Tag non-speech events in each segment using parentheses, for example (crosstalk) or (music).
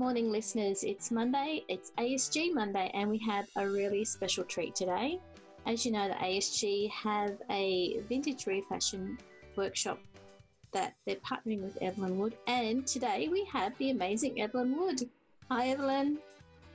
morning, listeners. It's Monday, it's ASG Monday, and we have a really special treat today. As you know, the ASG have a vintage refashion workshop that they're partnering with Evelyn Wood, and today we have the amazing Evelyn Wood. Hi, Evelyn.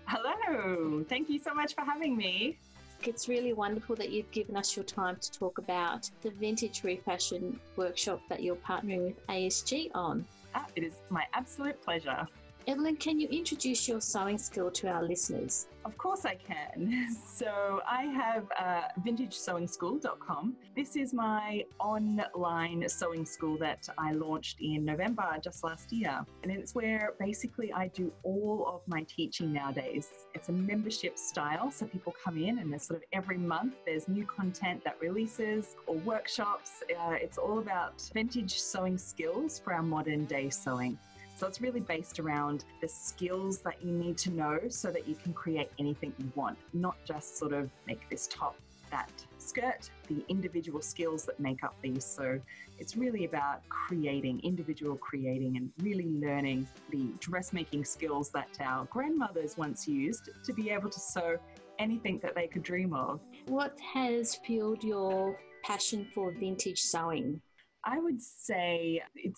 Hello. Thank you so much for having me. It's really wonderful that you've given us your time to talk about the vintage refashion workshop that you're partnering with ASG on. Ah, it is my absolute pleasure. Evelyn, can you introduce your sewing skill to our listeners? Of course, I can. (laughs) So, I have uh, vintagesewing.school.com. This is my online sewing school that I launched in November just last year. And it's where basically I do all of my teaching nowadays. It's a membership style, so people come in and there's sort of every month there's new content that releases or workshops. Uh, it's all about vintage sewing skills for our modern day sewing. So it's really based around the skills that you need to know so that you can create anything you want, not just sort of make this top, that skirt, the individual skills that make up these. So it's really about creating, individual creating, and really learning the dressmaking skills that our grandmothers once used to be able to sew anything that they could dream of. What has fueled your passion for vintage sewing? I would say it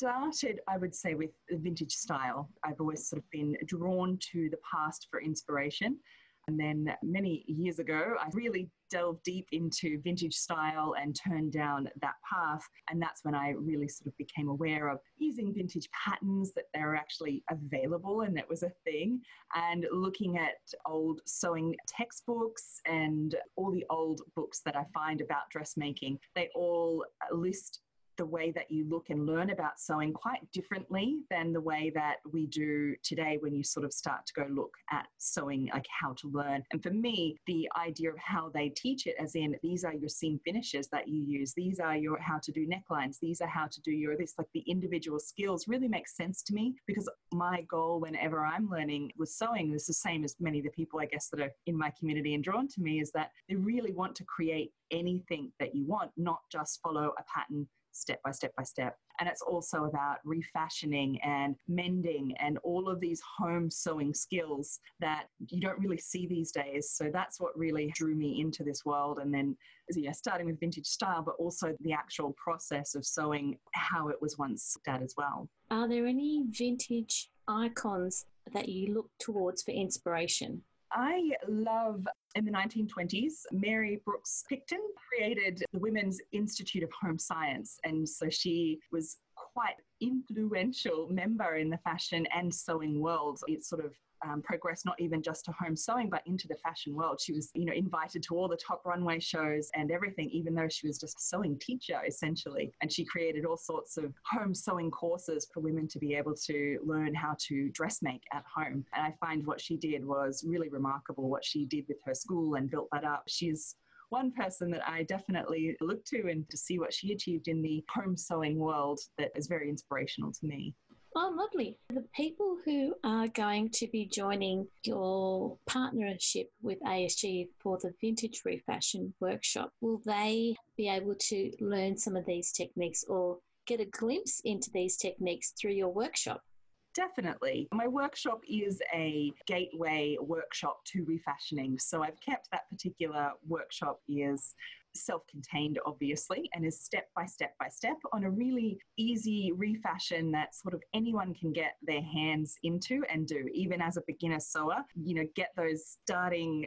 started, I would say, with vintage style. I've always sort of been drawn to the past for inspiration. And then many years ago, I really delved deep into vintage style and turned down that path. And that's when I really sort of became aware of using vintage patterns, that they're actually available and that was a thing. And looking at old sewing textbooks and all the old books that I find about dressmaking, they all list the way that you look and learn about sewing quite differently than the way that we do today when you sort of start to go look at sewing, like how to learn. And for me, the idea of how they teach it, as in these are your seam finishes that you use, these are your how to do necklines, these are how to do your this, like the individual skills really makes sense to me because my goal whenever I'm learning with sewing is the same as many of the people I guess that are in my community and drawn to me is that they really want to create anything that you want, not just follow a pattern step by step by step. And it's also about refashioning and mending and all of these home sewing skills that you don't really see these days. So that's what really drew me into this world. And then, yeah, starting with vintage style, but also the actual process of sewing, how it was once done as well. Are there any vintage icons that you look towards for inspiration? I love in the 1920s, Mary Brooks Picken created the Women's Institute of Home Science. And so she was quite influential member in the fashion and sewing world. It sort of um, progressed not even just to home sewing, but into the fashion world. She was, you know, invited to all the top runway shows and everything, even though she was just a sewing teacher essentially. And she created all sorts of home sewing courses for women to be able to learn how to dressmake at home. And I find what she did was really remarkable. What she did with her school and built that up. She's one person that I definitely look to and to see what she achieved in the home sewing world that is very inspirational to me. Oh, lovely. The people who are going to be joining your partnership with ASG for the Vintage Refashion workshop, will they be able to learn some of these techniques or get a glimpse into these techniques through your workshop? Definitely. My workshop is a gateway workshop to refashioning. So I've kept that particular workshop is self contained, obviously, and is step by step by step on a really easy refashion that sort of anyone can get their hands into and do, even as a beginner sewer. You know, get those starting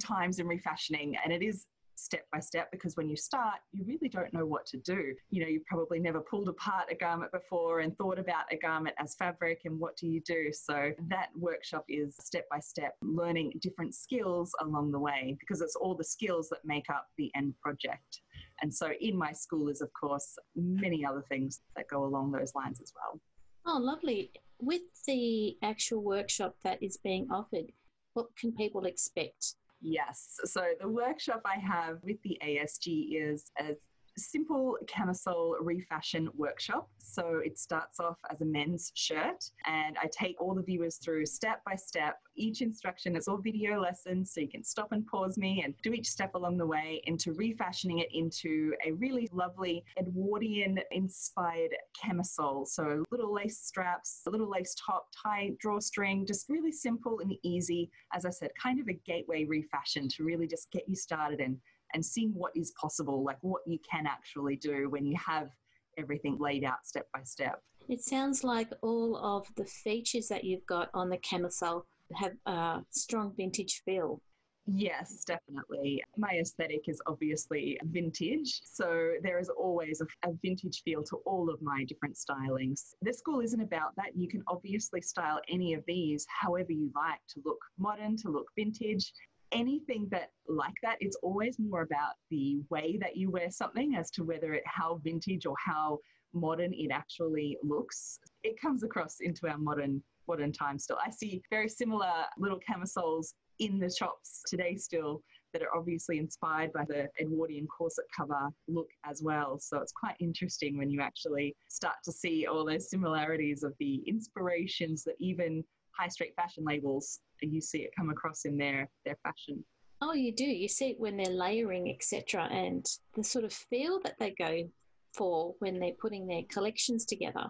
times in refashioning. And it is step by step because when you start, you really don't know what to do. You know, you probably never pulled apart a garment before and thought about a garment as fabric and what do you do. So that workshop is step by step learning different skills along the way because it's all the skills that make up the end project. And so in my school is, of course, many other things that go along those lines as well. Oh, lovely. With the actual workshop that is being offered, what can people expect? Yes. So the workshop I have with the ASG is a simple camisole refashion workshop. So it starts off as a men's shirt, and I take all the viewers through step by step. Each instruction is all video lessons, so you can stop and pause me and do each step along the way into refashioning it into a really lovely Edwardian inspired camisole. So little lace straps, a little lace top, tie drawstring, just really simple and easy. As I said, kind of a gateway refashion to really just get you started and and seeing what is possible, like what you can actually do when you have everything laid out step by step. It sounds like all of the features that you've got on the camisole have a strong vintage feel. Yes, definitely. My aesthetic is obviously vintage, so there is always a, a, vintage feel to all of my different stylings. This school isn't about that. You can obviously style any of these however you like to look modern, to look vintage anything that like that, it's always more about the way that you wear something as to whether it how vintage or how modern it actually looks. It comes across into our modern modern time still. I see very similar little camisoles in the shops today still that are obviously inspired by the Edwardian corset cover look as well. So it's quite interesting when you actually start to see all those similarities of the inspirations that even high street fashion labels you see it come across in their their fashion. Oh, you do. You see it when they're layering, etc., and the sort of feel that they go for when they're putting their collections together.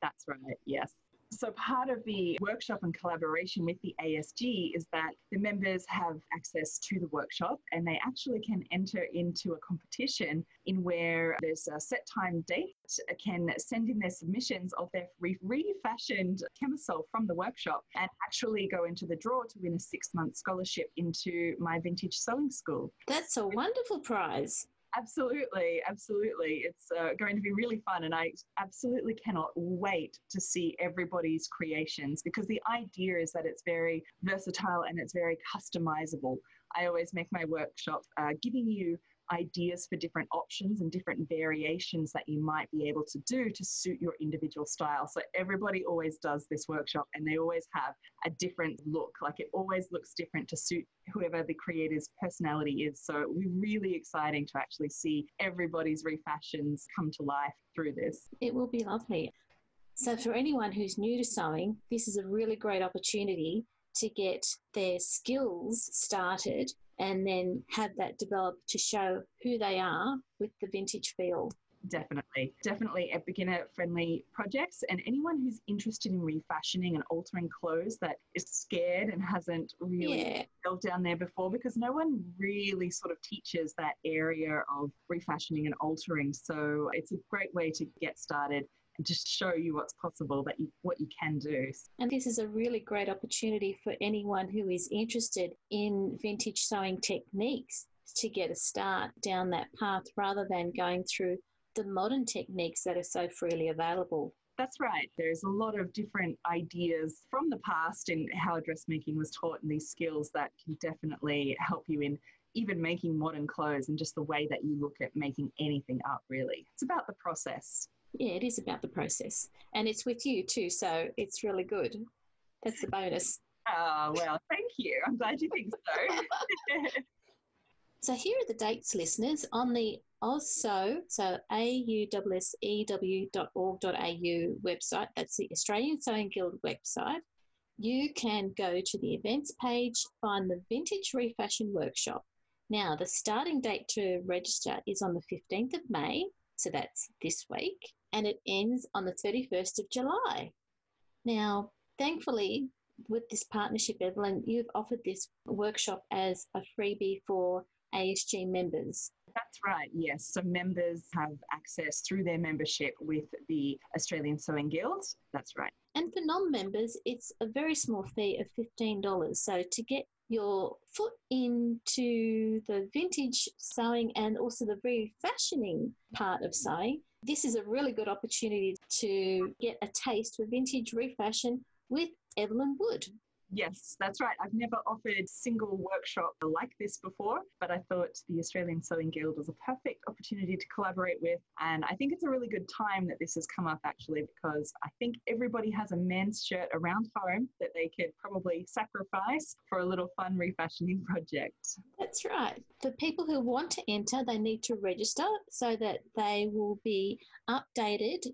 That's right. Yes. So, part of the workshop and collaboration with the ASG is that the members have access to the workshop and they actually can enter into a competition in where there's a set time date, can send in their submissions of their re- refashioned camisole from the workshop and actually go into the draw to win a six month scholarship into my vintage sewing school. That's a wonderful prize. Absolutely, absolutely. It's uh, going to be really fun, and I absolutely cannot wait to see everybody's creations because the idea is that it's very versatile and it's very customizable. I always make my workshop uh, giving you ideas for different options and different variations that you might be able to do to suit your individual style. So everybody always does this workshop and they always have a different look. Like it always looks different to suit whoever the creator's personality is. So we're really exciting to actually see everybody's refashions come to life through this. It will be lovely. So for anyone who's new to sewing, this is a really great opportunity to get their skills started and then have that develop to show who they are with the vintage feel. Definitely, definitely a beginner friendly projects. And anyone who's interested in refashioning and altering clothes that is scared and hasn't really yeah. delved down there before, because no one really sort of teaches that area of refashioning and altering. So it's a great way to get started just show you what's possible, that you, what you can do. And this is a really great opportunity for anyone who is interested in vintage sewing techniques to get a start down that path rather than going through the modern techniques that are so freely available. That's right. There's a lot of different ideas from the past in how dressmaking was taught and these skills that can definitely help you in even making modern clothes and just the way that you look at making anything up, really. It's about the process yeah, it is about the process. And it's with you too, so it's really good. That's the bonus. Oh, well, thank you. I'm glad you think so. (laughs) (laughs) so here are the dates, listeners, on the AUSSEW, so aussEW.org.au website. That's the Australian Sewing Guild website. You can go to the events page, find the Vintage Refashion Workshop. Now, the starting date to register is on the 15th of May, so that's this week and it ends on the 31st of July. Now, thankfully, with this partnership, Evelyn, you've offered this workshop as a freebie for ASG members. That's right, yes. So members have access through their membership with the Australian Sewing Guild. That's right. And for non members, it's a very small fee of $15. So to get your foot into the vintage sewing and also the refashioning part of sewing, this is a really good opportunity to get a taste for vintage refashion with Evelyn Wood. Yes, that's right. I've never offered single workshop like this before, but I thought the Australian Sewing Guild was a perfect opportunity to collaborate with. And I think it's a really good time that this has come up actually, because I think everybody has a men's shirt around home that they could probably sacrifice for a little fun refashioning (laughs) project. That's right. For people who want to enter, they need to register so that they will be updated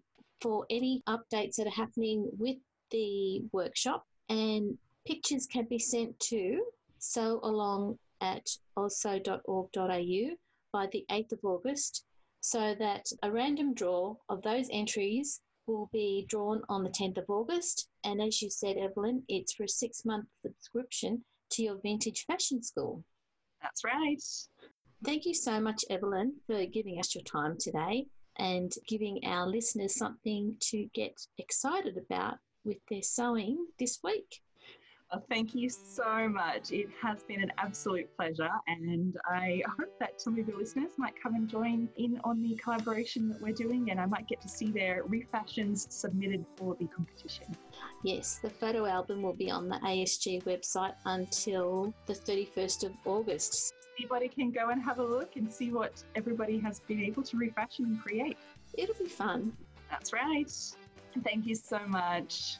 for any updates that are happening with the workshop. And pictures can be sent to so along at aussew.org.au by the 8th of August so that a random draw of those entries will be drawn on the 10th of August. And as you said, Evelyn, it's for a six month subscription to your vintage fashion school. That's right. Thank you so much, Evelyn, for giving us your time today and giving our listeners something to get excited about with their sewing this week. Well, thank you so much. It has been an absolute pleasure, and I hope that some of your listeners might come and join in on the collaboration that we're doing, and I might get to see their refashions submitted for the competition. Yes, the photo album will be on the ASG website until the 31st of August. Anybody can go and have a look and see what everybody has been able to refashion and create. It'll be fun. That's right. Thank you so much.